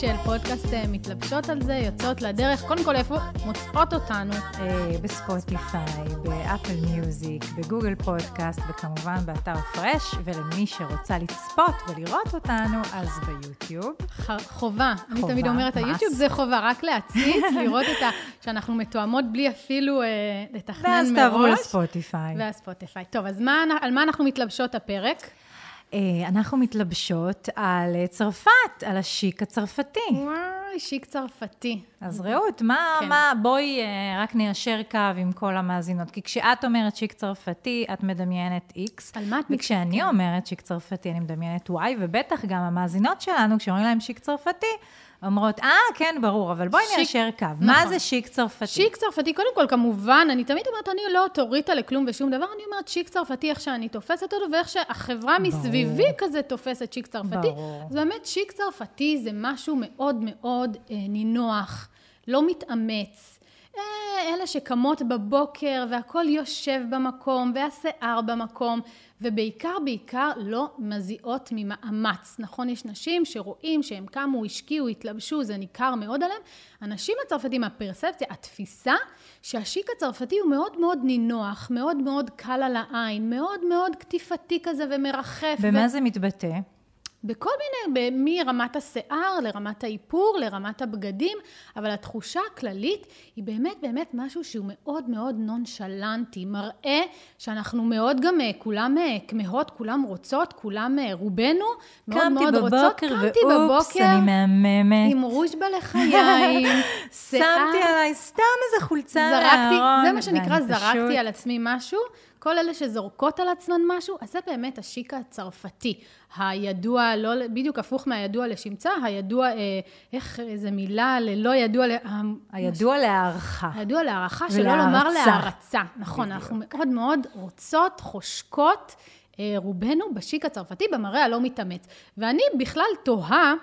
של פודקאסט אה, מתלבשות על זה, יוצאות לדרך. קודם כל, איפה מוצאות אותנו? אה, בספוטיפיי, באפל מיוזיק, בגוגל פודקאסט, וכמובן באתר פרש, ולמי שרוצה לצפות ולראות אותנו, אז ביוטיוב. חובה. אני תמיד אומרת. היוטיוב זה חובה, רק להציץ, לראות את ה... שאנחנו מתואמות בלי אפילו אה, לתכנן מראש. ואז תעברו לספוטיפיי. והספוטיפיי. טוב, אז מה, על מה אנחנו מתלבשות הפרק? אה, אנחנו מתלבשות על אה, צרפת, על השיק הצרפתי. וואי, שיק צרפתי. אז רעות, מה, כן. מה, בואי אה, רק ניישר קו עם כל המאזינות. כי כשאת אומרת שיק צרפתי, את מדמיינת X. על מה את וכשאני כן. אומרת שיק צרפתי, אני מדמיינת Y, ובטח גם המאזינות שלנו, כשאומרים להם שיק צרפתי, אומרות, אה, כן, ברור, אבל בואי שיק- ניישר קו. מה נכון. זה שיק צרפתי? שיק צרפתי, קודם כל, כמובן, אני תמיד אומרת, אני לא אוטוריטה לכלום ושום דבר, אני אומרת שיק צרפתי, איך שאני תופסת אותו, ואיך שהחברה מסביבי כזה תופסת שיק צרפתי. ברור. אז באמת, שיק צרפתי זה משהו מאוד מאוד אה, נינוח, לא מתאמץ. אה, אלה שקמות בבוקר והכל יושב במקום, והשיער במקום, ובעיקר, בעיקר לא מזיעות ממאמץ. נכון, יש נשים שרואים שהם קמו, השקיעו, התלבשו, זה ניכר מאוד עליהם. הנשים הצרפתים, הפרספציה, התפיסה, שהשיק הצרפתי הוא מאוד מאוד נינוח, מאוד מאוד קל על העין, מאוד מאוד קטיפתי כזה ומרחף. במה זה מתבטא? בכל מיני, מרמת השיער לרמת האיפור, לרמת הבגדים, אבל התחושה הכללית היא באמת באמת משהו שהוא מאוד מאוד נונשלנטי, מראה שאנחנו מאוד גם, אה, כולם אה, כמהות, כולם רוצות, כולם, אה, רובנו, מאוד קמתי מאוד רוצות. בבוקר, קמתי ואופס, בבוקר אני מהממת. עם רוש בלחיים, שמתי עליי סתם איזה חולצה זרקתי, זה מה שנקרא זרקתי על עצמי משהו. כל אלה שזורקות על עצמן משהו, אז זה באמת השיק הצרפתי. הידוע, לא, בדיוק הפוך מהידוע לשמצה, הידוע, אה, איך איזה מילה, ללא ידוע, ל- ה- הידוע להערכה. הידוע להערכה, שלא לומר. להערצה. נכון, אנחנו מאוד מאוד רוצות, חושקות, אה, רובנו בשיק הצרפתי, במראה הלא מתאמץ. ואני בכלל תוהה,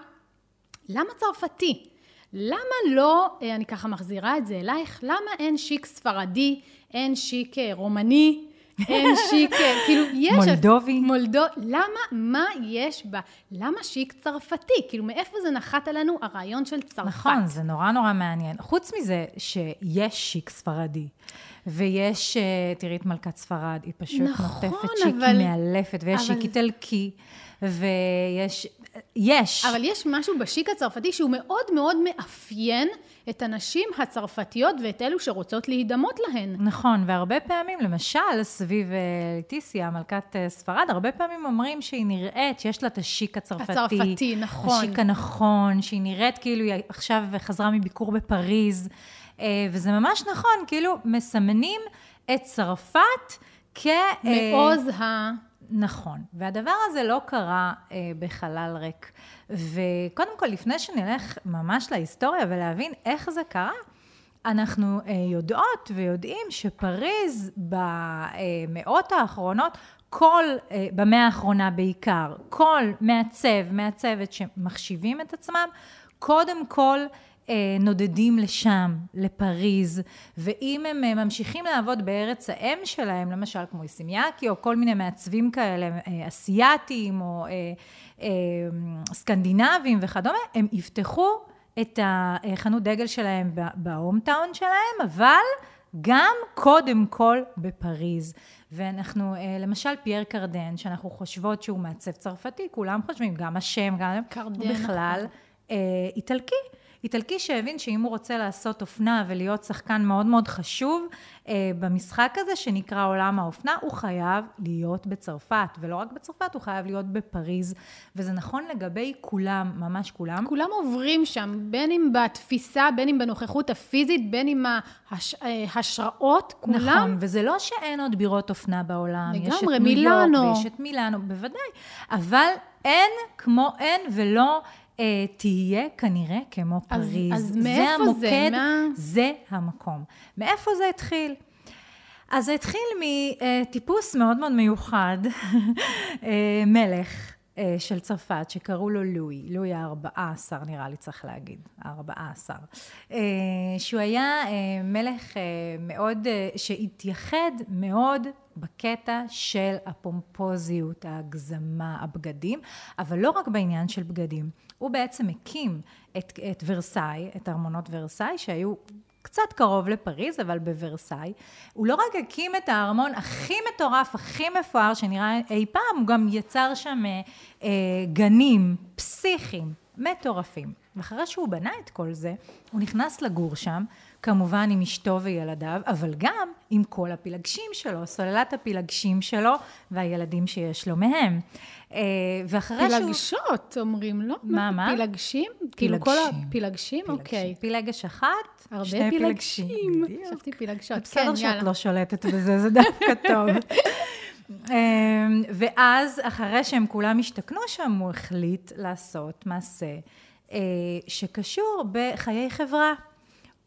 למה צרפתי? למה לא, אה, אני ככה מחזירה את זה אלייך, למה אין שיק ספרדי, אין שיק אה, רומני, אין שיק, אה, כאילו, יש... מולדובי. מולדו... למה, מה יש בה? למה שיק צרפתי? כאילו, מאיפה זה נחת עלינו הרעיון של צרפת? נכון, זה נורא נורא מעניין. חוץ מזה שיש שיק ספרדי, ויש, אה, תראי את מלכת ספרד, היא פשוט נכון, נוטפת שיק אבל- מאלפת, ויש אבל- שיק איטלקי, ויש, יש. אבל יש משהו בשיק הצרפתי שהוא מאוד מאוד מאפיין את הנשים הצרפתיות ואת אלו שרוצות להידמות להן. נכון, והרבה פעמים, למשל, סביב אה, לטיסיה, מלכת אה, ספרד, הרבה פעמים אומרים שהיא נראית, שיש לה את השיק הצרפתי. הצרפתי, נכון. השיק הנכון, שהיא נראית כאילו היא עכשיו חזרה מביקור בפריז, אה, וזה ממש נכון, כאילו מסמנים את צרפת כ... מעוז ה... נכון, והדבר הזה לא קרה אה, בחלל ריק. וקודם כל, לפני שנלך ממש להיסטוריה ולהבין איך זה קרה, אנחנו אה, יודעות ויודעים שפריז במאות האחרונות, כל, אה, במאה האחרונה בעיקר, כל מעצב, מעצבת שמחשיבים את עצמם, קודם כל אה, נודדים לשם, לפריז, ואם הם אה, ממשיכים לעבוד בארץ האם שלהם, למשל כמו איסימיאקי, או כל מיני מעצבים כאלה, אה, אסייתיים, או אה, אה, סקנדינבים וכדומה, הם יפתחו את החנות דגל שלהם בהום טאון שלהם, אבל גם קודם כל בפריז. ואנחנו, אה, למשל פיר קרדן, שאנחנו חושבות שהוא מעצב צרפתי, כולם חושבים, גם השם, גם... קרדן, הוא בכלל נכון. אה, איטלקי. איטלקי שהבין שאם הוא רוצה לעשות אופנה ולהיות שחקן מאוד מאוד חשוב אה, במשחק הזה שנקרא עולם האופנה, הוא חייב להיות בצרפת, ולא רק בצרפת, הוא חייב להיות בפריז, וזה נכון לגבי כולם, ממש כולם. כולם עוברים שם, בין אם בתפיסה, בין אם בנוכחות הפיזית, בין אם ההשראות, כולם. נכון, וזה לא שאין עוד בירות אופנה בעולם. לגמרי, מילאנו. ויש את מילאנו, בוודאי. אבל אין כמו אין ולא אה, תהיה כנראה כמו אז- פריז. אז מאיפה זה? זה המוקד, מה- זה המקום. מאיפה זה התחיל? אז זה התחיל מטיפוס מאוד מאוד מיוחד, אה, מלך אה, של צרפת, שקראו לו לואי, לואי הארבעה עשר נראה לי צריך להגיד, הארבעה עשר, אה, שהוא היה אה, מלך אה, מאוד, אה, שהתייחד מאוד בקטע של הפומפוזיות, ההגזמה, הבגדים, אבל לא רק בעניין של בגדים. הוא בעצם הקים את, את ורסאי, את ארמונות ורסאי, שהיו קצת קרוב לפריז, אבל בוורסאי. הוא לא רק הקים את הארמון הכי מטורף, הכי מפואר שנראה אי פעם, הוא גם יצר שם אה, אה, גנים פסיכיים, מטורפים. ואחרי שהוא בנה את כל זה, הוא נכנס לגור שם, כמובן עם אשתו וילדיו, אבל גם עם כל הפילגשים שלו, סוללת הפילגשים שלו והילדים שיש לו מהם. אה, ואחרי שהוא... פילגשות, אומרים, לא? מה, מה? פילגשים? כאילו כל פילגשים. הפילגשים? אוקיי. פילגש אחת, שני פילגשים. חשבתי פילגשות. כן, בסדר שאת יאללה. לא שולטת בזה, זה דווקא טוב. אמ, ואז, אחרי שהם כולם השתכנו שם, הוא החליט לעשות מעשה אה, שקשור בחיי חברה.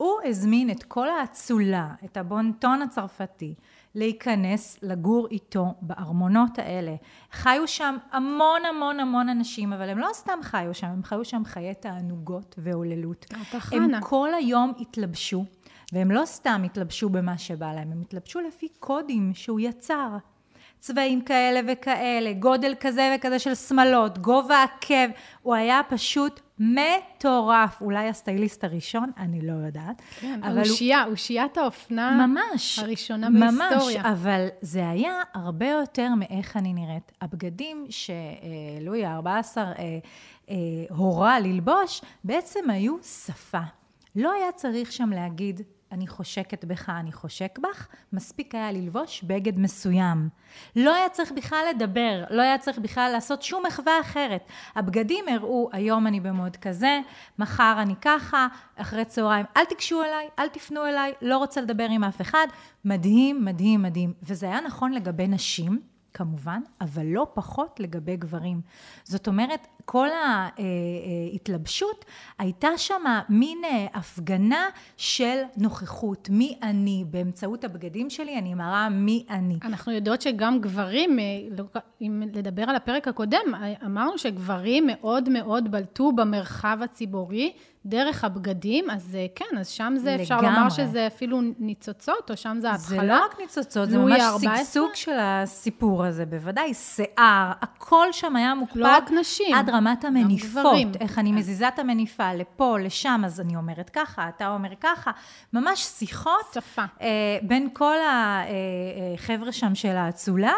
הוא הזמין את כל האצולה, את הבונטון הצרפתי, להיכנס לגור איתו בארמונות האלה. חיו שם המון המון המון אנשים, אבל הם לא סתם חיו שם, הם חיו שם חיי תענוגות והוללות. הם. כל היום התלבשו, והם לא סתם התלבשו במה שבא להם, הם התלבשו לפי קודים שהוא יצר. צבעים כאלה וכאלה, גודל כזה וכזה של שמלות, גובה עקב, הוא היה פשוט מטורף. אולי הסטייליסט הראשון, אני לא יודעת. כן, אבל הוא- אושייה, אושיית האופנה. ממש. הראשונה ממש, בהיסטוריה. אבל זה היה הרבה יותר מאיך אני נראית. הבגדים שלואי ה-14 אה, אה, הורה ללבוש, בעצם היו שפה. לא היה צריך שם להגיד, אני חושקת בך, אני חושק בך, מספיק היה ללבוש בגד מסוים. לא היה צריך בכלל לדבר, לא היה צריך בכלל לעשות שום מחווה אחרת. הבגדים הראו, היום אני במוד כזה, מחר אני ככה, אחרי צהריים, אל תיגשו אליי, אל תפנו אליי, לא רוצה לדבר עם אף אחד. מדהים, מדהים, מדהים. וזה היה נכון לגבי נשים. כמובן, אבל לא פחות לגבי גברים. זאת אומרת, כל ההתלבשות הייתה שם מין אה, הפגנה של נוכחות, מי אני. באמצעות הבגדים שלי אני מראה מי אני. אנחנו יודעות שגם גברים, אה, לא- אם לדבר על הפרק הקודם, אה, אמרנו שגברים מאוד מאוד בלטו במרחב הציבורי דרך הבגדים, אז אה, כן, אז שם זה, אפשר לגמרי. לומר שזה אפילו ניצוצות, או שם זה ההתחלה. זה לא רק ניצוצות, זה ממש ה-14? שגשוג של הסיפור הזה, בוודאי, שיער, הכל שם היה מוקפד. לא רק נשים, עד רמת המניפות, גברים. איך אני מזיזה את המניפה לפה, לשם, אז אני אומרת ככה, אתה אומר ככה, ממש שיחות. שפה. אה, בין כל החבר'ה שם של האצולה,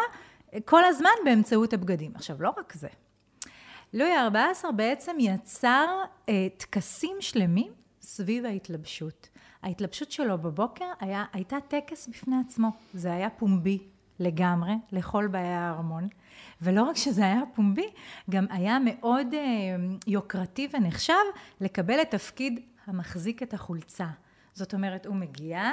אה, כל הזמן באמצעות הבגדים. עכשיו, לא רק זה. לואי ה-14 בעצם יצר אה, טקסים שלמים סביב ההתלבשות. ההתלבשות שלו בבוקר היה, הייתה טקס בפני עצמו. זה היה פומבי לגמרי, לכל באי הארמון. ולא רק שזה היה פומבי, גם היה מאוד אה, יוקרתי ונחשב לקבל את תפקיד המחזיק את החולצה. זאת אומרת, הוא מגיע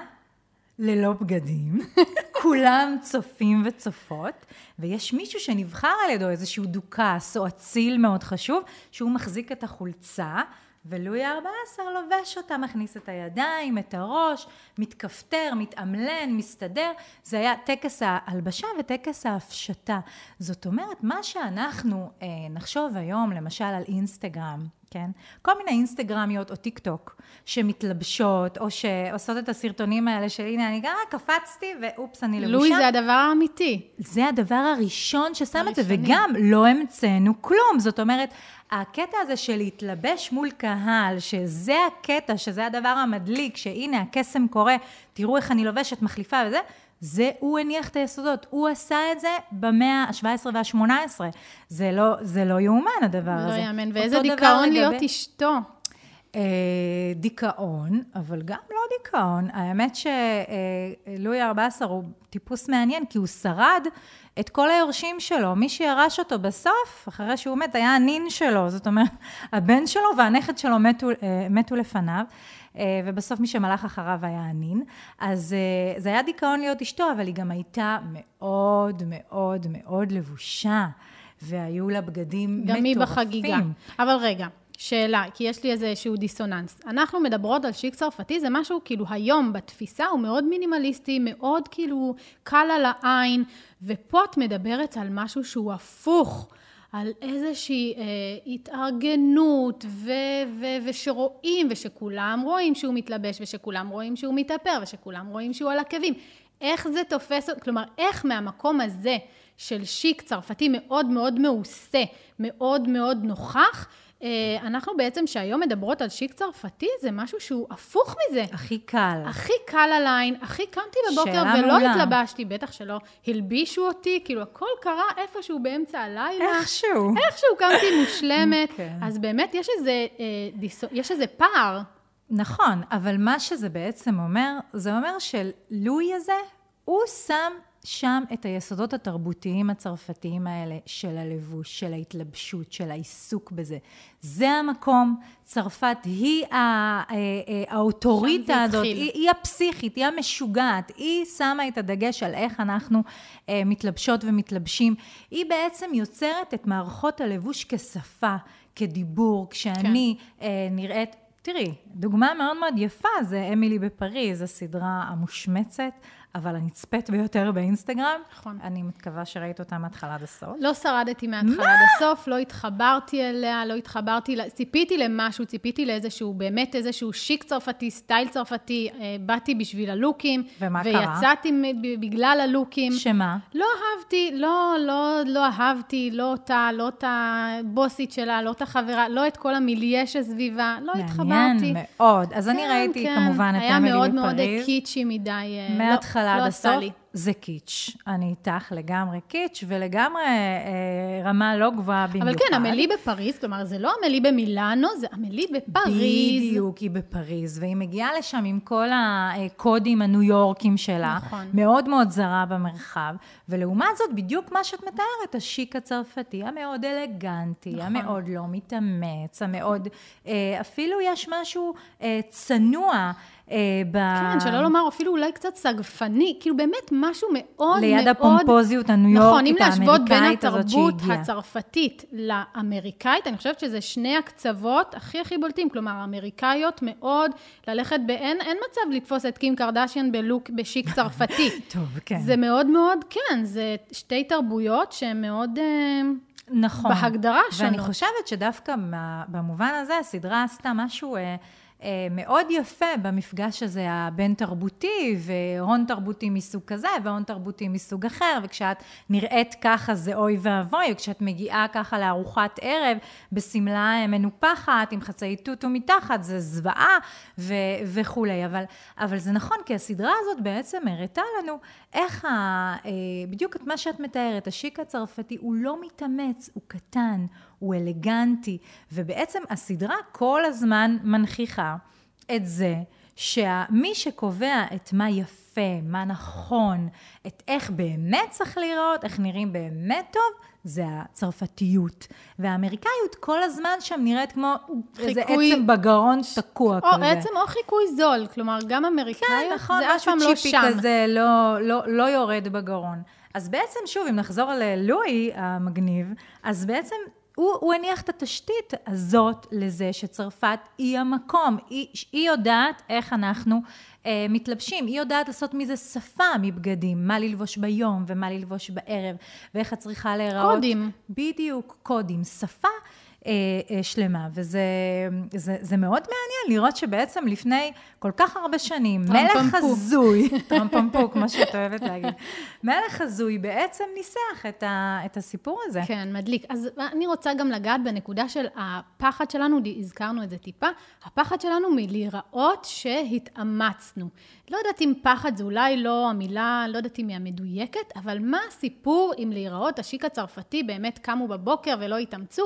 ללא בגדים, כולם צופים וצופות, ויש מישהו שנבחר על ידו, איזשהו דוכס או אציל מאוד חשוב, שהוא מחזיק את החולצה, ולואי ה-14 לובש אותה, מכניס את הידיים, את הראש, מתכפתר, מתאמלן, מסתדר. זה היה טקס ההלבשה וטקס ההפשטה. זאת אומרת, מה שאנחנו אה, נחשוב היום, למשל על אינסטגרם, כן? כל מיני אינסטגרמיות או טיק טוק שמתלבשות, או שעושות את הסרטונים האלה של הנה אני גם קפצתי ואופס אני לבושה. לואי זה הדבר האמיתי. זה הדבר הראשון ששם את זה. וגם לא המצאנו כלום. זאת אומרת, הקטע הזה של להתלבש מול קהל, שזה הקטע, שזה הדבר המדליק, שהנה הקסם קורה, תראו איך אני לובשת, מחליפה וזה, זה הוא הניח את היסודות. הוא עשה את זה במאה ה-17 וה-18. זה לא, זה לא יאומן הדבר לא הזה. יאמן. אותו ואיזה דיכאון לגבי- להיות אשתו. אה, דיכאון, אבל גם לא דיכאון. האמת שלואי ה-14 הוא טיפוס מעניין, כי הוא שרד את כל היורשים שלו. מי שירש אותו בסוף, אחרי שהוא מת, היה הנין שלו. זאת אומרת, הבן שלו והנכד שלו מתו, אה, מתו לפניו. אה, ובסוף מי שמלך אחריו היה הנין. אז זה היה דיכאון להיות אשתו, אבל היא גם הייתה מאוד מאוד מאוד לבושה, והיו לה בגדים מטורפים. גם היא בחגיגה. אבל רגע, שאלה, כי יש לי איזשהו דיסוננס. אנחנו מדברות על שיק צרפתי, זה משהו כאילו היום בתפיסה הוא מאוד מינימליסטי, מאוד כאילו קל על העין, ופה את מדברת על משהו שהוא הפוך. על איזושהי אה, התארגנות, ו- ו- ושרואים, ושכולם רואים שהוא מתלבש, ושכולם רואים שהוא מתאפר, ושכולם רואים שהוא על עקבים. איך זה תופס, כלומר, איך מהמקום הזה של שיק צרפתי מאוד מאוד מעושה, מאוד מאוד נוכח, אנחנו בעצם, שהיום מדברות על שיק צרפתי, זה משהו שהוא הפוך מזה. הכי קל. הכי קל על העין, הכי קמתי בבוקר ולא מעולה. התלבשתי, בטח שלא הלבישו אותי, כאילו הכל קרה איפשהו באמצע הלילה. איכשהו. איכשהו קמתי מושלמת. כן. אז באמת יש איזה, אה, דיסו, יש איזה פער. נכון, אבל מה שזה בעצם אומר, זה אומר שלואי הזה, הוא שם שם את היסודות התרבותיים הצרפתיים האלה של הלבוש, של ההתלבשות, של העיסוק בזה. זה המקום, צרפת היא אה, אה, האוטוריטה הזאת, היא, היא הפסיכית, היא המשוגעת, היא שמה את הדגש על איך אנחנו אה, מתלבשות ומתלבשים. היא בעצם יוצרת את מערכות הלבוש כשפה, כדיבור, כשאני כן. נראית... תראי, דוגמה מאוד מאוד יפה זה אמילי בפריז, הסדרה המושמצת. אבל הנצפית ביותר באינסטגרם. נכון. אני מקווה שראית אותה מההתחלה עד הסוף. לא שרדתי מההתחלה עד הסוף, לא התחברתי אליה, לא התחברתי, ציפיתי למשהו, ציפיתי לאיזשהו, באמת איזשהו שיק צרפתי, סטייל צרפתי, אה, באתי בשביל הלוקים. ומה קרה? ויצאתי בגלל הלוקים. שמה? לא אהבתי, לא, לא, לא אהבתי, לא אותה, לא אותה בוסית שלה, לא אותה חברה, לא את כל המיליה שסביבה, לא מעניין התחברתי. מעניין מאוד. אז כן, אני ראיתי כן. כמובן את אמילי בפריז. היה מאוד מאוד קיצ'י מדי. אה, לא- מההתחלה. מההתחלה עד הסוף, זה קיץ'. אני איתך לגמרי קיץ', ולגמרי אה, רמה לא גבוהה במיוחד. אבל כן, עמלי בפריז, כלומר, זה לא עמלי במילאנו, זה עמלי בפריז. בדיוק, היא בפריז, והיא מגיעה לשם עם כל הקודים הניו יורקים שלה. נכון. מאוד מאוד זרה במרחב, ולעומת זאת, בדיוק מה שאת מתארת, השיק הצרפתי, המאוד אלגנטי, נכון. המאוד לא מתאמץ, המאוד, אה, אפילו יש משהו אה, צנוע. אה, ב... כן, שלא לומר אפילו אולי קצת סגפני, כאילו באמת משהו מאוד ליד מאוד... ליד הפומפוזיות הניו יורקית נכון, אם להשוות בין התרבות הצרפתית לאמריקאית, אני חושבת שזה שני הקצוות הכי הכי בולטים, כלומר, האמריקאיות מאוד ללכת באין, אין מצב לתפוס את קים קרדשיאן בלוק, בשיק צרפתי. טוב, כן. זה מאוד מאוד, כן, זה שתי תרבויות שהן מאוד... אה, נכון. בהגדרה שונות. ואני חושבת שדווקא במובן הזה, הסדרה עשתה משהו... אה, אה, מאוד יפה במפגש הזה הבין-תרבותי, והון תרבותי מסוג כזה, והון תרבותי מסוג אחר, וכשאת נראית ככה זה אוי ואבוי, וכשאת מגיעה ככה לארוחת ערב בשמלה מנופחת, עם חצאי טוטו מתחת, זה זוועה ו- וכולי. אבל, אבל זה נכון, כי הסדרה הזאת בעצם הראתה לנו איך, ה, אה, בדיוק את מה שאת מתארת, השיק הצרפתי הוא לא מתאמץ, הוא קטן, הוא אלגנטי, ובעצם הסדרה כל הזמן מנכיחה את זה שמי שקובע את מה יפה, מה נכון, את איך באמת צריך לראות, איך נראים באמת טוב, זה הצרפתיות. והאמריקאיות כל הזמן שם נראית כמו חיקוי... איזה עצם בגרון תקוע או כזה. או עצם או חיקוי זול, כלומר, גם אמריקאיות, כן, נכון, זה אף פעם לא שם. משהו צ'יפי כזה, לא, לא, לא יורד בגרון. אז בעצם, שוב, אם נחזור ללואי המגניב, אז בעצם הוא, הוא הניח את התשתית הזאת לזה שצרפת היא המקום, היא, היא יודעת איך אנחנו אה, מתלבשים, היא יודעת לעשות מזה שפה מבגדים, מה ללבוש ביום ומה ללבוש בערב, ואיך את צריכה להיראות. קודים. בדיוק, קודים. שפה שלמה, וזה זה, זה מאוד מעניין לראות שבעצם לפני כל כך הרבה שנים, מלך הזוי, טרמפמפו, כמו שאת אוהבת להגיד, מלך הזוי בעצם ניסח את, ה, את הסיפור הזה. כן, מדליק. אז אני רוצה גם לגעת בנקודה של הפחד שלנו, הזכרנו את זה טיפה, הפחד שלנו מלהיראות שהתאמצנו. לא יודעת אם פחד זה אולי לא המילה, לא יודעת אם היא המדויקת, אבל מה הסיפור אם להיראות, השיק הצרפתי באמת קמו בבוקר ולא התאמצו?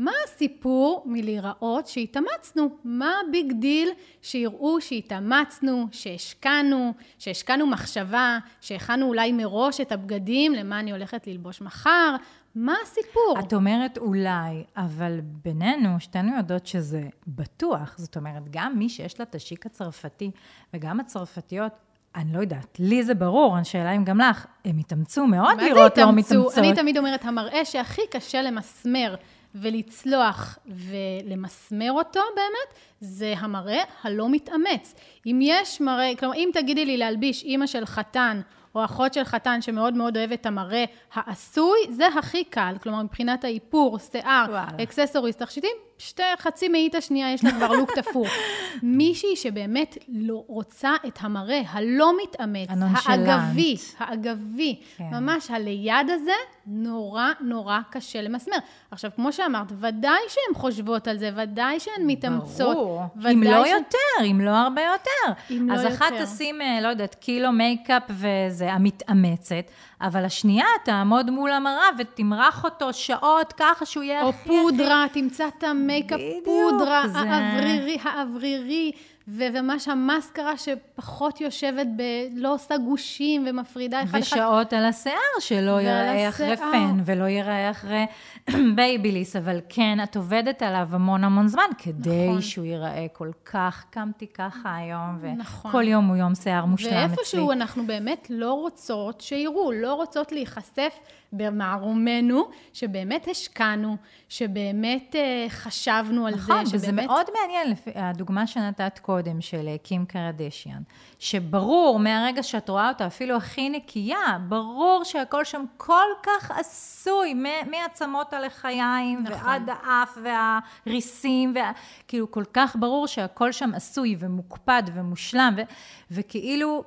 מה הסיפור מלהיראות שהתאמצנו? מה ה big deal שיראו שהתאמצנו, שהשקענו, שהשקענו מחשבה, שהכנו אולי מראש את הבגדים למה אני הולכת ללבוש מחר? מה הסיפור? את אומרת אולי, אבל בינינו, שתינו יודעות שזה בטוח. זאת אומרת, גם מי שיש לה את השיק הצרפתי, וגם הצרפתיות, אני לא יודעת, לי זה ברור, השאלה אם גם לך, הם התאמצו מאוד לראות לא מתאמצות. אני תמיד אומרת, המראה שהכי קשה למסמר ולצלוח ולמסמר אותו באמת, זה המראה הלא מתאמץ. אם יש מראה, כלומר, אם תגידי לי להלביש אימא של חתן, או אחות של חתן שמאוד מאוד אוהבת את המראה העשוי, זה הכי קל. כלומר, מבחינת האיפור, שיער, אקססוריז, תכשיטים, שתי, חצי מאית השנייה יש לה כבר לוק תפור. מישהי שבאמת לא רוצה את המראה הלא מתאמץ, האגבי, האגבי, כן. ממש הליד הזה, נורא נורא קשה למסמר. עכשיו, כמו שאמרת, ודאי שהן חושבות על זה, ודאי שהן מתאמצות. ברור, אם לא ש... יותר, אם לא הרבה יותר. אם אז לא אחת יותר. תשים, אה, לא יודעת, קילו מייקאפ וזה, המתאמצת, אבל השנייה תעמוד מול המראה ותמרח אותו שעות ככה שהוא יהיה... או פודרה, תמצא את המייקאפ פודרה, האוורירי, האוורירי. וממש המסקרה שפחות יושבת ב... לא עושה גושים ומפרידה אחד אחד. ושעות על השיער, שלא ייראה אחרי פן ולא ייראה אחרי בייביליס, אבל כן, את עובדת עליו המון המון זמן, כדי נכון. שהוא ייראה כל כך, קמתי ככה היום, וכל נכון. יום הוא יום שיער מושלם אצלי. ואיפשהו אנחנו באמת לא רוצות שיראו, לא רוצות להיחשף במערומינו, שבאמת השקענו, שבאמת uh, חשבנו על נכון, זה, שבאמת... וזה מאוד מעניין, הדוגמה שנתת קודם, של אה, קים קרדשיאן, שברור, מהרגע שאת רואה אותה, אפילו הכי נקייה, ברור שהכל שם כל כך עשוי, מעצמות הלחיים, נכון. ועד האף, והריסים, וה... כאילו, כל כך ברור שהכל שם עשוי ומוקפד ומושלם, ו... וכאילו...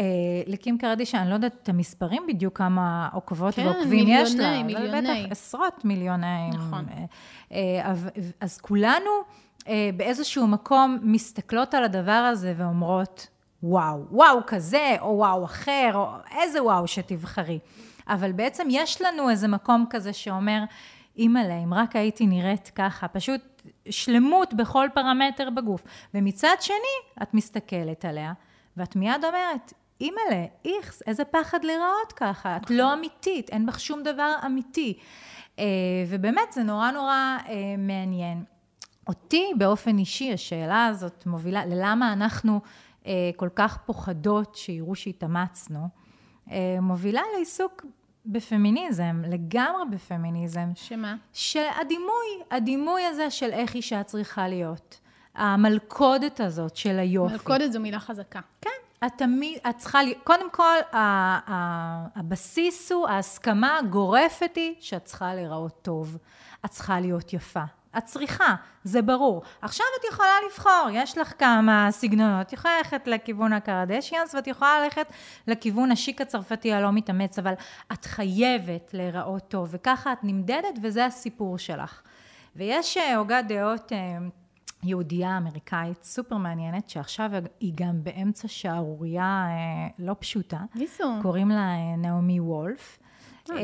אה, לקים קרדישה, אני לא יודעת את המספרים בדיוק, כמה עוקבות כן, ועוקבים מיליוני, יש לה. מיליוני, מיליוני. אבל בטח עשרות מיליוני. נכון. אה, אז, אז כולנו אה, באיזשהו מקום מסתכלות על הדבר הזה ואומרות, וואו, וואו כזה, או וואו אחר, או איזה וואו שתבחרי. אבל בעצם יש לנו איזה מקום כזה שאומר, אימא'לה, אם רק הייתי נראית ככה, פשוט שלמות בכל פרמטר בגוף. ומצד שני, את מסתכלת עליה, ואת מיד אומרת, אימא'לה, איכס, איזה פחד להיראות ככה, את לא אמיתית, אין בך שום דבר אמיתי. אה, ובאמת, זה נורא נורא אה, מעניין. אותי באופן אישי, השאלה הזאת מובילה, ללמה אנחנו אה, כל כך פוחדות שיראו שהתאמצנו, מובילה לעיסוק בפמיניזם, לגמרי בפמיניזם. שמה? של הדימוי, הדימוי הזה של איך אישה צריכה להיות. המלכודת הזאת של היופי. מלכודת זו מילה חזקה. כן. את תמיד, את צריכה, קודם כל, הבסיס הוא, ההסכמה הגורפת היא שאת צריכה להיראות טוב. את צריכה להיות יפה. את צריכה, זה ברור. עכשיו את יכולה לבחור, יש לך כמה סגנונות. את יכולה ללכת לכיוון הקרדשיאנס ואת יכולה ללכת לכיוון השיק הצרפתי הלא מתאמץ, אבל את חייבת להיראות טוב, וככה את נמדדת וזה הסיפור שלך. ויש אה, הוגת דעות אה, יהודייה אמריקאית סופר מעניינת, שעכשיו היא גם באמצע שערורייה אה, לא פשוטה. מי זו? קוראים לה אה, נעמי וולף. אה,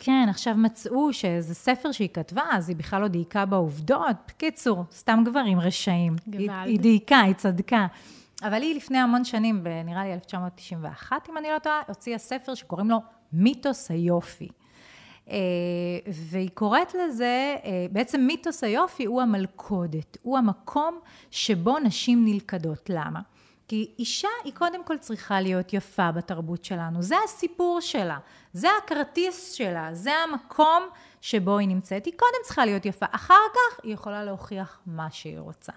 כן, עכשיו מצאו שזה ספר שהיא כתבה, אז היא בכלל לא דייקה בעובדות. בקיצור, סתם גברים רשעים. היא דייקה, היא צדקה. אבל היא לפני המון שנים, נראה לי 1991, אם אני לא טועה, הוציאה ספר שקוראים לו מיתוס היופי. אה, והיא קוראת לזה, אה, בעצם מיתוס היופי הוא המלכודת, הוא המקום שבו נשים נלכדות. למה? כי אישה היא קודם כל צריכה להיות יפה בתרבות שלנו, זה הסיפור שלה, זה הכרטיס שלה, זה המקום שבו היא נמצאת. היא קודם צריכה להיות יפה, אחר כך היא יכולה להוכיח מה שהיא רוצה.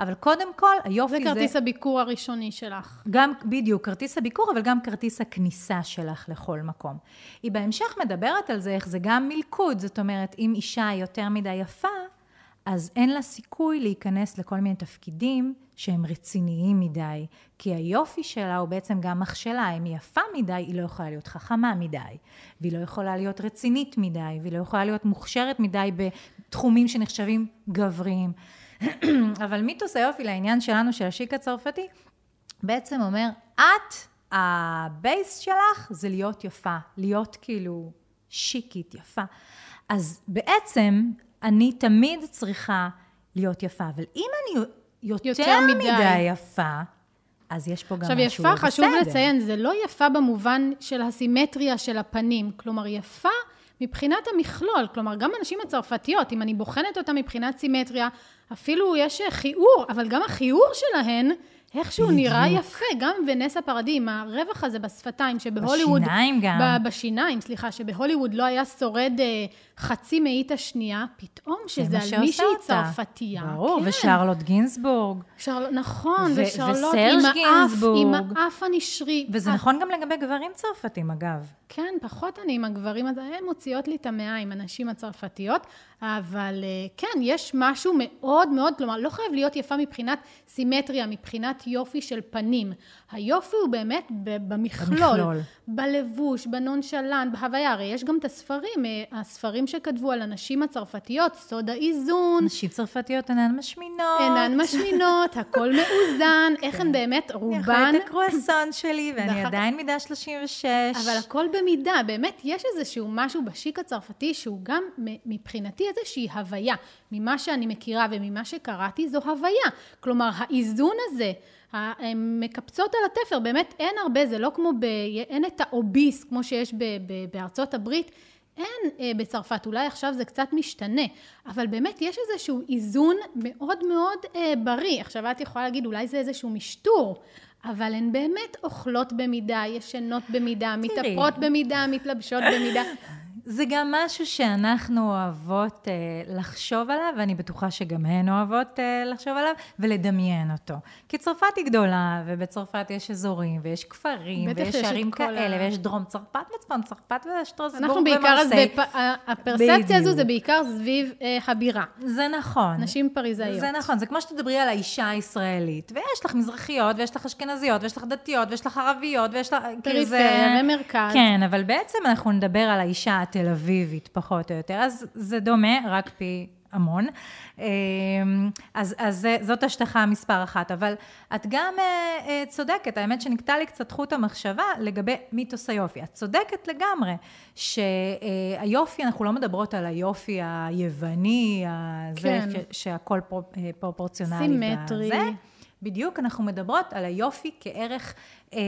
אבל קודם כל, היופי זה... זה כרטיס הביקור הראשוני שלך. גם, בדיוק, כרטיס הביקור, אבל גם כרטיס הכניסה שלך לכל מקום. היא בהמשך מדברת על זה, איך זה גם מלכוד, זאת אומרת, אם אישה יותר מדי יפה, אז אין לה סיכוי להיכנס לכל מיני תפקידים שהם רציניים מדי, כי היופי שלה הוא בעצם גם מכשלה, אם היא יפה מדי, היא לא יכולה להיות חכמה מדי, והיא לא יכולה להיות רצינית מדי, והיא לא יכולה להיות מוכשרת מדי בתחומים שנחשבים גבריים. אבל מיתוס היופי לעניין שלנו, של השיק הצרפתי, בעצם אומר, את, הבייס שלך זה להיות יפה, להיות כאילו שיקית, יפה. אז בעצם אני תמיד צריכה להיות יפה, אבל אם אני יותר, יותר מדי. מדי יפה, אז יש פה גם עכשיו, משהו לא יפה, בסדר. חשוב לציין, זה לא יפה במובן של הסימטריה של הפנים. כלומר, יפה מבחינת המכלול. כלומר, גם הנשים הצרפתיות, אם אני בוחנת אותן מבחינת סימטריה, אפילו יש כיעור, אבל גם הכיעור שלהן, איכשהו. נראה יפה. גם ונסה פרדי, עם הרווח הזה בשפתיים, שבהוליווד... בשיניים גם. ב- בשיניים, סליחה, שבהוליווד לא היה שורד אה, חצי מאית השנייה, פתאום זה שזה על מישהי. צרפתייה. ברור, כן. ושרלוט גינסבורג. שרל... נכון, ו- ושרלוט עם האף, עם גינזבורג. האף הנשרי. וזה אה, נכון גם לגבי גברים צרפתים, אגב. כן, פחות אני עם הגברים, אז הן מוציאות לי את המאה עם הנשים הצרפתיות, אבל אה, כן, יש משהו מאוד מאוד, כלומר, לא חייב להיות יפה מבחינת סימטריה, מבחינת יופי של פנים. היופי הוא באמת במכלול. במכלול. בלבוש, בנונשלן, בהוויה. הרי יש גם את הספרים, אה, הספרים שכתבו על הנשים הצרפתיות, סוד האיזון, נשים צרפתיות אינן משמינות. אינן משמינות, הכל מאוזן, איך הן באמת, אני רובן... אכלה את הקרואסון שלי, ואני כך- עדיין מידה 36. אבל הכל במידה, באמת יש איזשהו משהו בשיק הצרפתי שהוא גם מ- איזושהי הוויה. ממה שאני מכירה וממה שקראתי זו הוויה. כלומר, האיזון הזה, הן מקפצות על התפר, באמת אין הרבה, זה לא כמו, ב, אין את האוביס כמו שיש ב, ב, בארצות הברית. אין אה, בצרפת, אולי עכשיו זה קצת משתנה, אבל באמת יש איזשהו איזון מאוד מאוד אה, בריא. עכשיו את יכולה להגיד, אולי זה איזשהו משטור, אבל הן באמת אוכלות במידה, ישנות במידה, מתאפרות במידה, מתלבשות במידה. זה גם משהו שאנחנו אוהבות אה, לחשוב עליו, ואני בטוחה שגם הן אוהבות אה, לחשוב עליו, ולדמיין אותו. כי צרפת היא גדולה, ובצרפת יש אזורים, ויש כפרים, ויש ערים כאלה, ה- ויש דרום צרפת וצפון צרפת, ושטרסבורג אנחנו בעיקר, אז ומרסיי. בפ... הפרספציה הזו. זה בעיקר סביב אה, הבירה. זה נכון. נשים פריזאיות. זה נכון, זה כמו שתדברי על האישה הישראלית, ויש לך מזרחיות, ויש לך אשכנזיות, ויש לך דתיות, ויש לך ערביות, ויש לך... כאילו זה- פריפריה ומרכז. כן, אבל בעצם אנחנו נדבר על האישה התל אביבית, פחות או יותר, אז זה דומה, רק פי המון. אמ, אז, אז זה- זאת השטחה מספר אחת, אבל את גם אה, אה, צודקת, האמת שנקטע לי קצת חוט המחשבה לגבי מיתוס היופי. את צודקת לגמרי, שהיופי, אנחנו לא מדברות על היופי היווני, כן. ש- שהכל אה, פרופורציונלי. סימטרי. בזה. בדיוק, אנחנו מדברות על היופי כערך, אה, אה,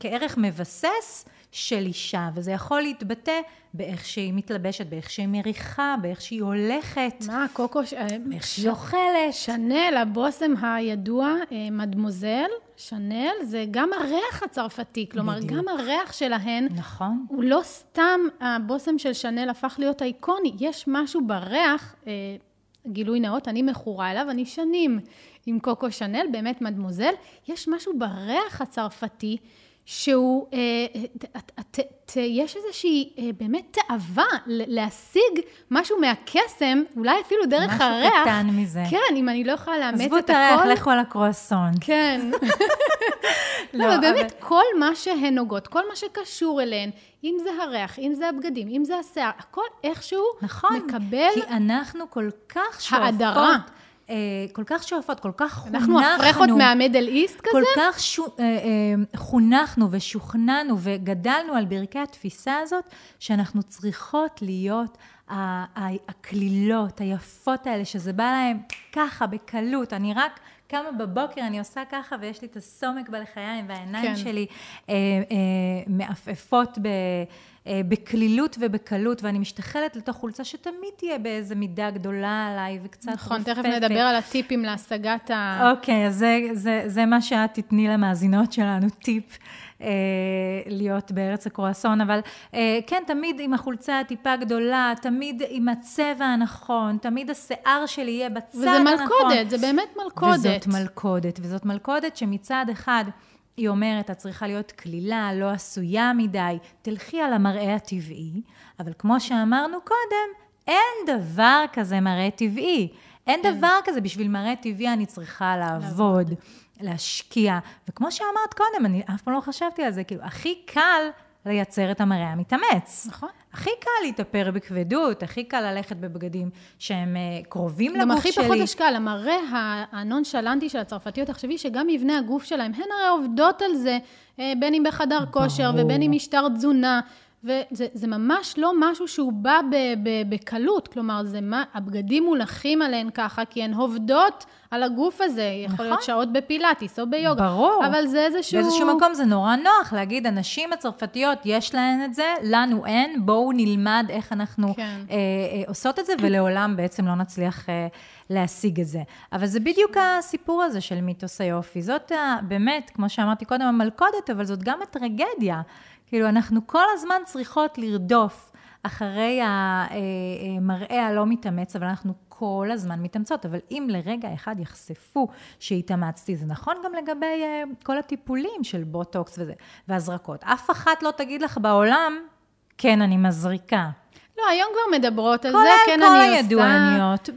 כערך מבסס של אישה, וזה יכול להתבטא באיך שהיא מתלבשת, באיך שהיא מריחה, באיך שהיא הולכת, מה, קוקו, ש- אה, באיך שהיא אוכלת. שנל, הבושם הידוע, אה, מדמוזל, שנל, זה גם הריח הצרפתי, כלומר, בדיוק. גם הריח שלהן נכון. הוא לא סתם הבושם של שנל הפך להיות אייקוני, יש משהו בריח, אה, גילוי נאות, אני מכורה אליו, אני שנים עם קוקו שנל, באמת מדמוזל, יש משהו בריח הצרפתי שהוא, אה, אה, ת- ת- ת- יש איזושהי אה, באמת תאווה להשיג משהו מהקסם, אולי אפילו דרך משהו הריח. קטן מזה. כן, אם אני לא יכולה לאמץ עזבו את את הריח, הכל. לכו על הקרואסון. כן. לא, לא, אבל באמת, כל מה שהן נוגעות, כל מה שקשור אליהן, אם זה הריח, אם זה הבגדים, אם זה השיער, הכל איכשהו נכון. מקבל... כי אנחנו כל כך שואפות. האדרה. אה, כל כך שואפות, כל כך חונכנו. אנחנו הפרחות מהמידל איסט כזה? כל כך שו, אה, אה, חונכנו ושוכנענו וגדלנו על ברכי התפיסה הזאת, שאנחנו צריכות להיות הקלילות, היפות האלה, שזה בא להם ככה, בקלות. אני רק קמה בבוקר, אני עושה ככה, ויש לי את הסומק בלחיים, והעיניים כן. שלי אה, אה, מעפעפות ב... אה, בקלילות ובקלות, ואני משתחלת לתוך חולצה שתמיד תהיה באיזה מידה גדולה עליי וקצת נכון, תכף רופפת. נדבר על הטיפים להשגת ה... אוקיי, אז זה, זה, זה מה שאת תתני למאזינות שלנו, טיפ אה, להיות בארץ הקרואסון, אבל אה, כן, תמיד עם החולצה הטיפה גדולה, תמיד עם הצבע הנכון, תמיד השיער שלי יהיה בצד וזה הנכון. מלכודת, זה באמת מלכודת. וזאת מלכודת, וזאת מלכודת שמצד אחד היא אומרת, את צריכה להיות קלילה, לא עשויה מדי, תלכי על המראה הטבעי, אבל כמו שאמרנו קודם, אין דבר כזה מראה טבעי. אין דבר כזה, בשביל מראה טבעי אני צריכה לעבוד, להשקיע. וכמו שאמרת קודם, אני אף פעם לא חשבתי על זה, כאילו, הכי קל לייצר את המראה המתאמץ. נכון. הכי קל להתאפר בכבדות, הכי קל ללכת בבגדים שהם אה, קרובים גם לגוף הכי שלי. פחות השקעה, המראה הנונשלנטי של הצרפתיות, תחשבי שגם מבנה הגוף שלהם, הן הרי עובדות על זה, אה, בין אם בחדר כושר ברור. ובין אם משטר תזונה, וזה זה ממש לא משהו שהוא בא ב, ב, בקלות, כלומר, זה מה, הבגדים מונחים עליהן ככה, כי הן עובדות על הגוף הזה, יכול נכון. להיות שעות בפילאטיס או ביוגה. ברור. אבל זה איזשהו... באיזשהו מקום זה נורא נוח להגיד, הנשים הצרפתיות, יש להן את זה, לנו אין, בואו נלמד איך אנחנו כן. אה, אה, עושות את זה, ולעולם בעצם לא נצליח אה, להשיג את זה. אבל זה בדיוק הסיפור הזה של מיתוס היופי. זאת ה, באמת, כמו שאמרתי קודם, המלכודת, אבל זאת גם הטרגדיה. כאילו, אנחנו כל הזמן צריכות לרדוף אחרי המראה הלא מתאמץ, אבל אנחנו כל הזמן מתאמצות. אבל אם לרגע אחד יחשפו שהתאמצתי, זה נכון גם לגבי אה, כל הטיפולים של בוטוקס וזה, והזרקות. אף אחת לא תגיד לך בעולם, כן, אני מזריקה. לא, היום כבר מדברות על כולל זה, כן, כל אני עושה... הידועניות,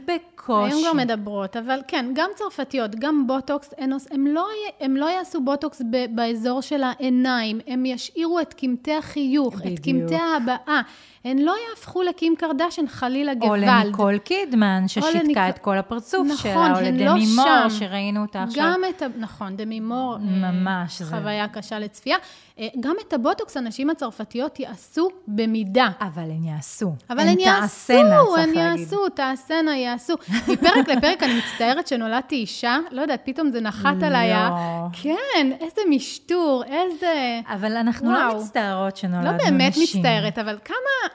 בקושי. היום כבר מדברות, אבל כן, גם צרפתיות, גם בוטוקס, הן, הם, לא, הם לא יעשו בוטוקס ב, באזור של העיניים, הם ישאירו את קמטי החיוך, את בדיוק. קמטי ההבעה. הן לא יהפכו לקים קרדשן, חלילה או גוואלד. לניקול קידמן, ששיתקה לניקול- את כל הפרצוף נכון, שלה, או הן לא לדמי מור, שם. שראינו אותה עכשיו. גם את ה... נכון, דמי מור. אה, ממש, זה- חוויה קשה לצפייה. אה, גם את הבוטוקס הנשים הצרפתיות יעשו במידה. אבל הן יעשו. אבל הן יעשו, הן להגיד. יעשו, תעשינה, יעשו. מפרק לפרק אני מצטערת שנולדתי אישה, לא יודעת, פתאום זה נחת עליי. לא. כן, איזה משטור, איזה... אבל אנחנו לא וואו. מצטערות שנולדנו לא נשים. באמת מצטערת, אבל כמה...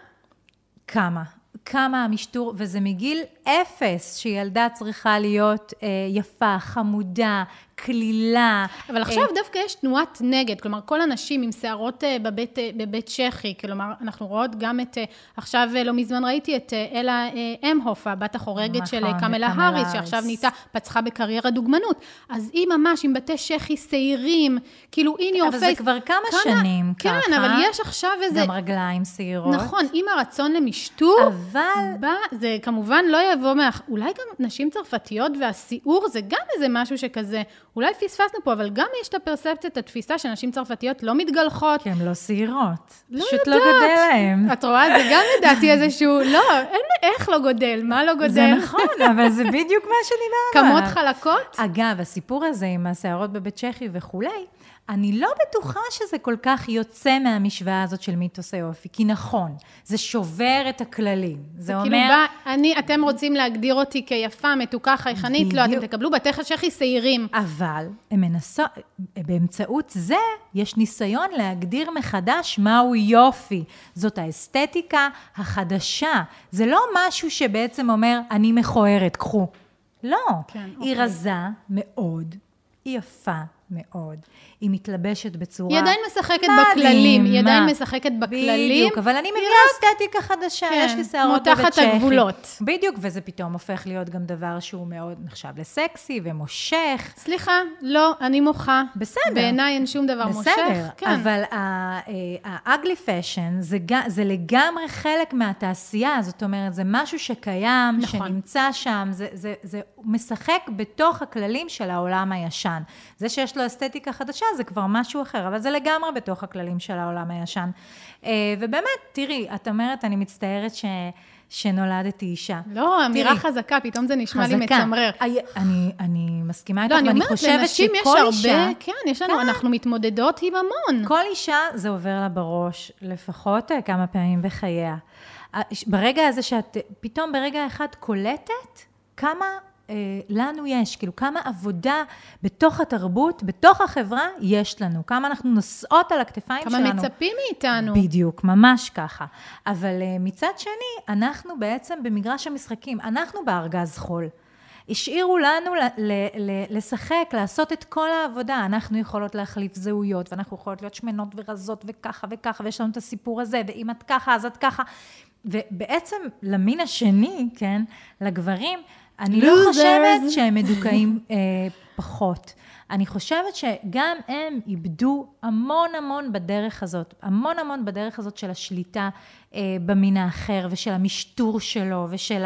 כמה? כמה המשטור, וזה מגיל אפס, שילדה צריכה להיות אה, יפה, חמודה, כלילה. אבל עכשיו דווקא יש תנועת נגד, כלומר, כל הנשים עם שערות אה, בבית, אה, בבית צ'כי, כלומר, אנחנו רואות גם את, אה, עכשיו אה, לא מזמן ראיתי את אה, אלה אה, אמהוף, הבת החורגת של אה, נכון, קמלה קמלה האריס. שעכשיו נהייתה, פצחה בקריירה דוגמנות. אז היא ממש עם בתי צ'כי שעירים, כאילו, in your face. אבל זה כבר כמה שנים כן, ככה. אבל יש עכשיו איזה... גם רגליים שעירות. נכון, עם הרצון למשטור, אבל... בא, זה כמובן לא יבוא מה... אולי גם נשים צרפתיות והסיעור זה גם איזה משהו שכזה, אולי פספסנו פה, אבל גם יש את הפרספציה, את התפיסה שנשים צרפתיות לא מתגלחות. כי הן לא שעירות. לא פשוט לא יודעת. גודל להן. את רואה? זה גם לדעתי איזשהו, לא, אין איך לא גודל, מה לא גודל? זה נכון, אבל זה בדיוק מה שדיברנו. כמות חלקות? אגב, הסיפור הזה עם השערות בבית צ'כי וכולי, אני לא בטוחה שזה כל כך יוצא מהמשוואה הזאת של מיתוס היופי, כי נכון, זה שובר את הכללים. זה אומר... כאילו בא, אני, אתם רוצים להגדיר אותי כיפה, מתוקה, חייכנית, לא, אתם. תקבלו בתי צ'כי שעירים. אבל הם מנסות, באמצעות זה יש ניסיון להגדיר מחדש מהו יופי. זאת האסתטיקה החדשה. זה לא משהו שבעצם אומר, אני מכוערת, קחו. לא. כן, היא אוקיי. רזה מאוד, היא יפה מאוד, היא מתלבשת בצורה היא עדיין משחקת בכללים, היא עדיין מדהימה. משחקת בכללים. בדיוק, אבל אני מביאה אסתטיקה חדשה, כן, יש לי שערות בבית מותחת צ'כי. הגבולות. בדיוק, וזה פתאום הופך להיות גם דבר שהוא מאוד נחשב לסקסי ומושך. סליחה, לא, אני מוחה. בסדר. בעיניי אין שום דבר מושך. בסדר, כן. אבל ה-ugly fashion זה, ג- זה לגמרי חלק מהתעשייה, זאת אומרת, זה משהו שקיים, נכון. שנמצא שם, זה, זה, זה משחק בתוך הכללים של העולם הישן. זה שיש לו אסתטיקה חדשה זה כבר משהו אחר, אבל זה לגמרי בתוך הכללים של העולם הישן. אה, ובאמת, תראי, את אומרת, אני מצטערת ש... שנולדתי אישה. לא, אמירה תראי, חזקה, פתאום זה נשמע לי חזקה. מצמרר. אני, אני, אני מסכימה איתך, לא, אני ואני אומרת, חושבת לנשים יש שכל הרבה, אישה... כן, יש לנו, אנחנו מתמודדות עם המון. כל אישה זה עובר לה בראש לפחות אה, כמה פעמים בחייה. אה, ברגע הזה שאת פתאום ברגע אחד קולטת כמה לנו יש, כאילו כמה עבודה בתוך התרבות, בתוך החברה יש לנו, כמה אנחנו נושאות על הכתפיים כמה שלנו. מצפים מאיתנו. בדיוק, ממש ככה. אבל אה, מצד שני, אנחנו בעצם במגרש המשחקים, אנחנו בארגז חול. השאירו לנו לשחק, לעשות את כל העבודה. אנחנו יכולות להחליף זהויות, ואנחנו יכולות להיות שמנות ורזות וככה וככה, ויש לנו את הסיפור הזה, ואם את ככה, אז את ככה. ובעצם למין השני, כן, לגברים, אני לא. חושבת שהם מדוכאים אה, פחות. אני חושבת שגם הם איבדו המון המון בדרך הזאת, המון המון בדרך הזאת של השליטה אה, במין האחר ושל המשטור שלו ושל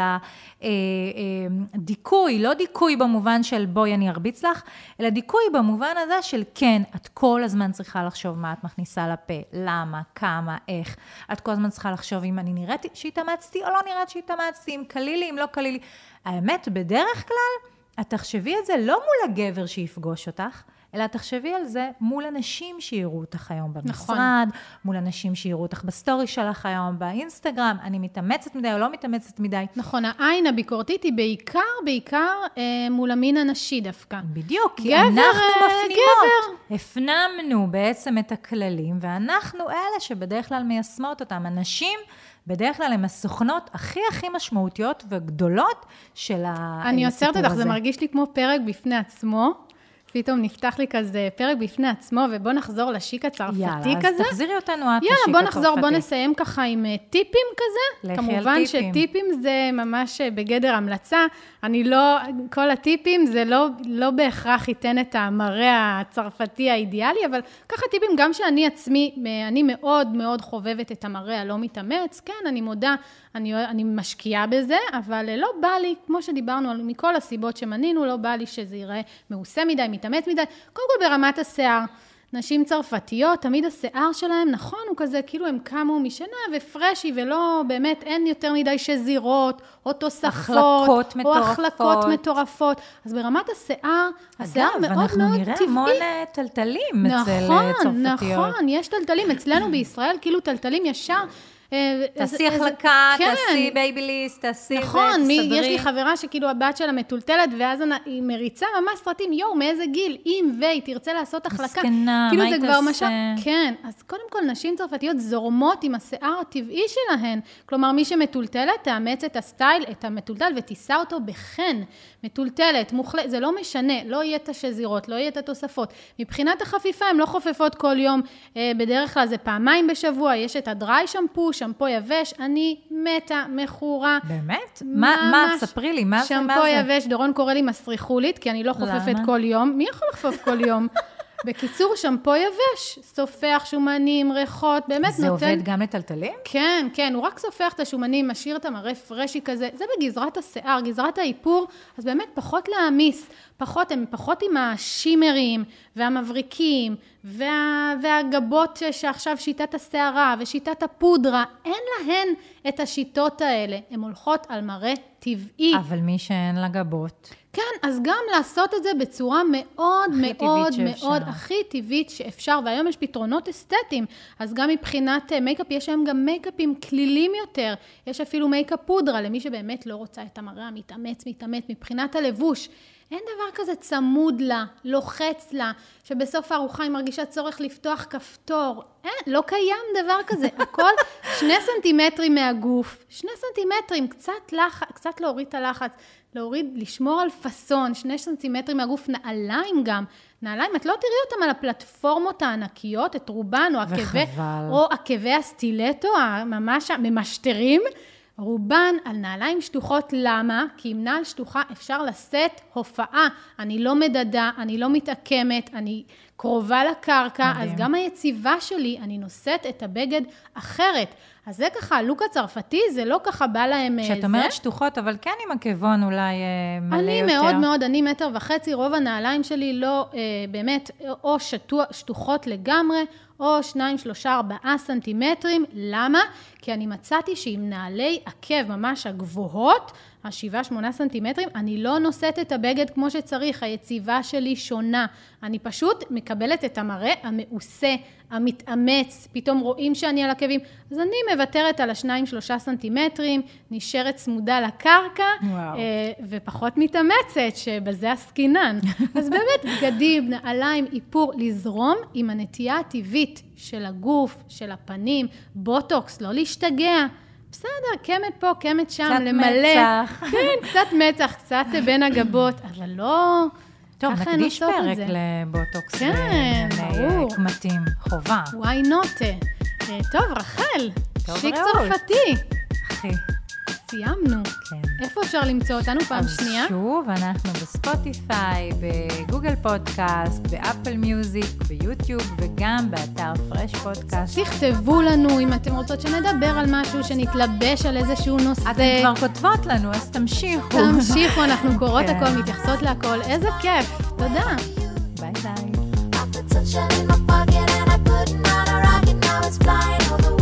הדיכוי, לא דיכוי במובן של בואי אני ארביץ לך, אלא דיכוי במובן הזה של כן, את כל הזמן צריכה לחשוב מה את מכניסה לפה, למה, כמה, איך. את כל הזמן צריכה לחשוב אם אני נראית שהתאמצתי או לא נראית שהתאמצתי, אם קליל לי, אם לא קליל לי. האמת, בדרך כלל, את תחשבי את זה לא מול הגבר שיפגוש אותך, אלא תחשבי על זה מול אנשים שיראו אותך היום במשרד, נכון. מול אנשים שיראו אותך בסטורי שלך היום, באינסטגרם, אני מתאמצת מדי או לא מתאמצת מדי. נכון, העין הביקורתית היא בעיקר, בעיקר אה, מול המין הנשי דווקא. בדיוק, כי גבר, אנחנו אה, מפנימות. הפנמנו בעצם את הכללים, ואנחנו אלה שבדרך כלל מיישמות אותם. הנשים, בדרך כלל הן הסוכנות הכי הכי משמעותיות וגדולות של הסיפור הזה. אני עוצרת אותך, זה מרגיש לי כמו פרק בפני עצמו. פתאום נפתח לי כזה פרק בפני עצמו, ובוא נחזור לשיק הצרפתי יאללה, כזה. אז תחזירי אותנו את יאללה, בוא נחזור, בוא. נסיים ככה עם אה, טיפים כזה. לכי על כמובן טיפים. שטיפים זה ממש אה, בגדר המלצה. אני לא, כל הטיפים זה לא, לא בהכרח ייתן את המראה הצרפתי האידיאלי, אבל ככה טיפים, גם שאני עצמי, אני מאוד מאוד חובבת את המראה הלא מתאמץ. כן, אני מודה, אני, אני משקיעה בזה, אבל לא בא לי, כמו שדיברנו, על- מכל הסיבות שמנינו, לא בא לי שזה ייראה מעושה מדי, מתאמץ מדי. קודם כל ברמת השיער. נשים צרפתיות, תמיד השיער שלהם, נכון, הוא כזה, כאילו הם קמו משנה ופרשי, ולא, באמת, אין יותר מדי שזירות, או תוספות, החלקות או מטורפות. החלקות מטורפות. אז ברמת השיער, השיער אגב, מאוד אנחנו מאוד נראה טבעי. המון אה, תלתלים אצל אה, נכון, צרפתיות. נכון, יש תלתלים. אצלנו בישראל, כאילו תלתלים ישר. אה, תעשי החלקה, כן. תעשי בייביליס, תעשי נכון, זה, מי, תסדרי. יש לי חברה שכאילו הבת שלה מתולתלת, ואז היא מריצה ממש סרטים, יואו, מאיזה גיל, אם והיא תרצה לעשות החלקה. מסכנה, כאילו מה היא תעשה? משל... כן, אז קודם כל, נשים צרפתיות זורמות עם השיער הטבעי שלהן. כלומר, מי שמתולתלת, תאמץ את הסטייל, את המתולתל, ותישא אותו בחן. מטולטלת, מוחלטת, זה לא משנה, לא יהיה את השזירות, לא יהיה את התוספות. מבחינת החפיפה, הן לא חופפות כל יום, אה, בדרך כלל זה פעמיים בשבוע, יש את הדריי שמפו, שמפו יבש, אני מתה, מכורה. באמת? מה, מה. ספרי לי, מה זה, מה שמפו זה? יבש, דורון קורא לי מסריחולית, כי אני לא חופפת למה? כל יום. מי יכול לחפוף כל יום? בקיצור, שמפו יבש, סופח שומנים, ריחות, באמת זה נותן... עובד גם לטלטלים? כן, כן, הוא רק סופח את השומנים, משאיר את המראה פרשי כזה, זה בגזרת השיער, גזרת האיפור, אז באמת פחות להעמיס, פחות, הם פחות עם השימרים והמבריקים וה, והגבות שעכשיו שיטת השערה ושיטת הפודרה, אין להן את השיטות האלה, הן הולכות על מראה טבעי. אבל מי שאין לה גבות. כן, אז גם לעשות את זה בצורה מאוד מאוד שאפשר. מאוד הכי טבעית שאפשר, והיום יש פתרונות אסתטיים, אז גם מבחינת אה, מייקאפ, יש היום גם מייקאפים קלילים יותר, יש אפילו מייקאפ פודרה למי שבאמת לא רוצה את המראה המתאמץ, מתאמץ, מבחינת הלבוש. אין דבר כזה צמוד לה, לוחץ לה, שבסוף הארוחה היא מרגישה צורך לפתוח כפתור. אין, לא קיים דבר כזה. הכל שני סנטימטרים מהגוף, שני סנטימטרים, קצת לחץ, קצת להוריד את הלחץ, להוריד, לשמור על פאסון, שני סנטימטרים מהגוף, נעליים גם. נעליים, את לא תראי אותם על הפלטפורמות הענקיות, את רובן, או עקבי, וחבל. או עקבי הסטילטו, ממש הממשטרים. רובן על נעליים שטוחות, למה? כי עם נעל שטוחה אפשר לשאת הופעה. אני לא מדדה, אני לא מתעקמת, אני קרובה לקרקע, מדהים. אז גם היציבה שלי, אני נושאת את הבגד אחרת. אז זה ככה, הלוק הצרפתי, זה לא ככה בא להם... אה, כשאת. אומרת שטוחות, אבל כן עם עקבון אולי אה, מלא אני יותר. מאוד מאוד, אני מטר וחצי, רוב הנעליים שלי לא אה, באמת, או שטוח, שטוחות לגמרי, או שניים, שלושה, ארבעה סנטימטרים. למה? כי אני מצאתי שעם נעלי עקב ממש הגבוהות, השבעה, שמונה סנטימטרים, אני לא נושאת את הבגד כמו שצריך, היציבה שלי שונה. אני פשוט מקבלת את המראה המעושה, המתאמץ, פתאום רואים שאני על עקבים. אז אני מוותרת על השניים, שלושה סנטימטרים, נשארת צמודה לקרקע, וואו. אה, ופחות מתאמצת, שבזה עסקינן. אז באמת, בגדים, נעליים, איפור, לזרום עם הנטייה הטבעית של הגוף, של הפנים, בוטוקס, לא להשתגע. בסדר, קמת פה, קמת שם, קצת למלא. מצח. כן, קצת מצח, קצת בין הגבות, אבל לא... טוב, נקדיש פרק. לבוטוקס. כן, ברור. קמטים, חובה. why not? אה, טוב, רחל, טוב, שיק. צרפתי, אחי, סיימנו. כן. איפה אפשר למצוא אותנו פעם אז שנייה? שוב, אנחנו בספוטיפיי, בגוגל פודקאסט, באפל מיוזיק, ביוטיוב, וגם באתר פרש פודקאסט. תכתבו לנו אם אתם רוצות שנדבר על משהו, שנתלבש על איזשהו נושא. אתן כבר כותבות לנו, אז תמשיכו. תמשיכו, אנחנו קוראות כן. הכל, מתייחסות להכל. איזה כיף. תודה. ביי ביי. Sunshine in my pocket and I put on a rocket. Now it's flying all